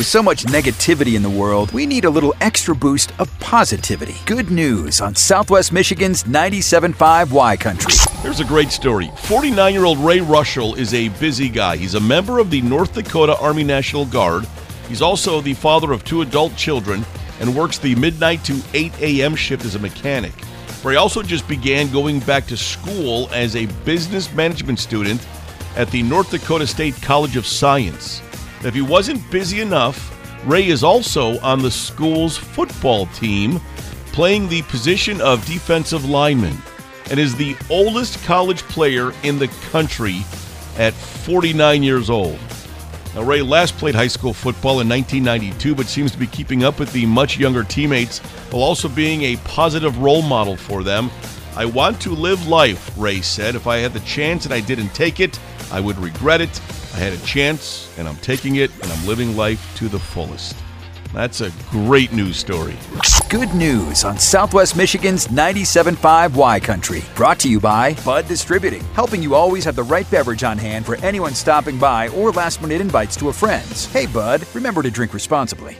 With so much negativity in the world, we need a little extra boost of positivity. Good news on Southwest Michigan's 97.5 Y Country. Here's a great story. 49 year old Ray Rushell is a busy guy. He's a member of the North Dakota Army National Guard. He's also the father of two adult children and works the midnight to 8 a.m. shift as a mechanic. Ray also just began going back to school as a business management student at the North Dakota State College of Science. If he wasn't busy enough, Ray is also on the school's football team, playing the position of defensive lineman, and is the oldest college player in the country at 49 years old. Now, Ray last played high school football in 1992, but seems to be keeping up with the much younger teammates while also being a positive role model for them. I want to live life, Ray said. If I had the chance and I didn't take it, I would regret it. I had a chance and I'm taking it and I'm living life to the fullest. That's a great news story. Good news on Southwest Michigan's 97.5 Y Country. Brought to you by Bud Distributing, helping you always have the right beverage on hand for anyone stopping by or last minute invites to a friend's. Hey, Bud, remember to drink responsibly.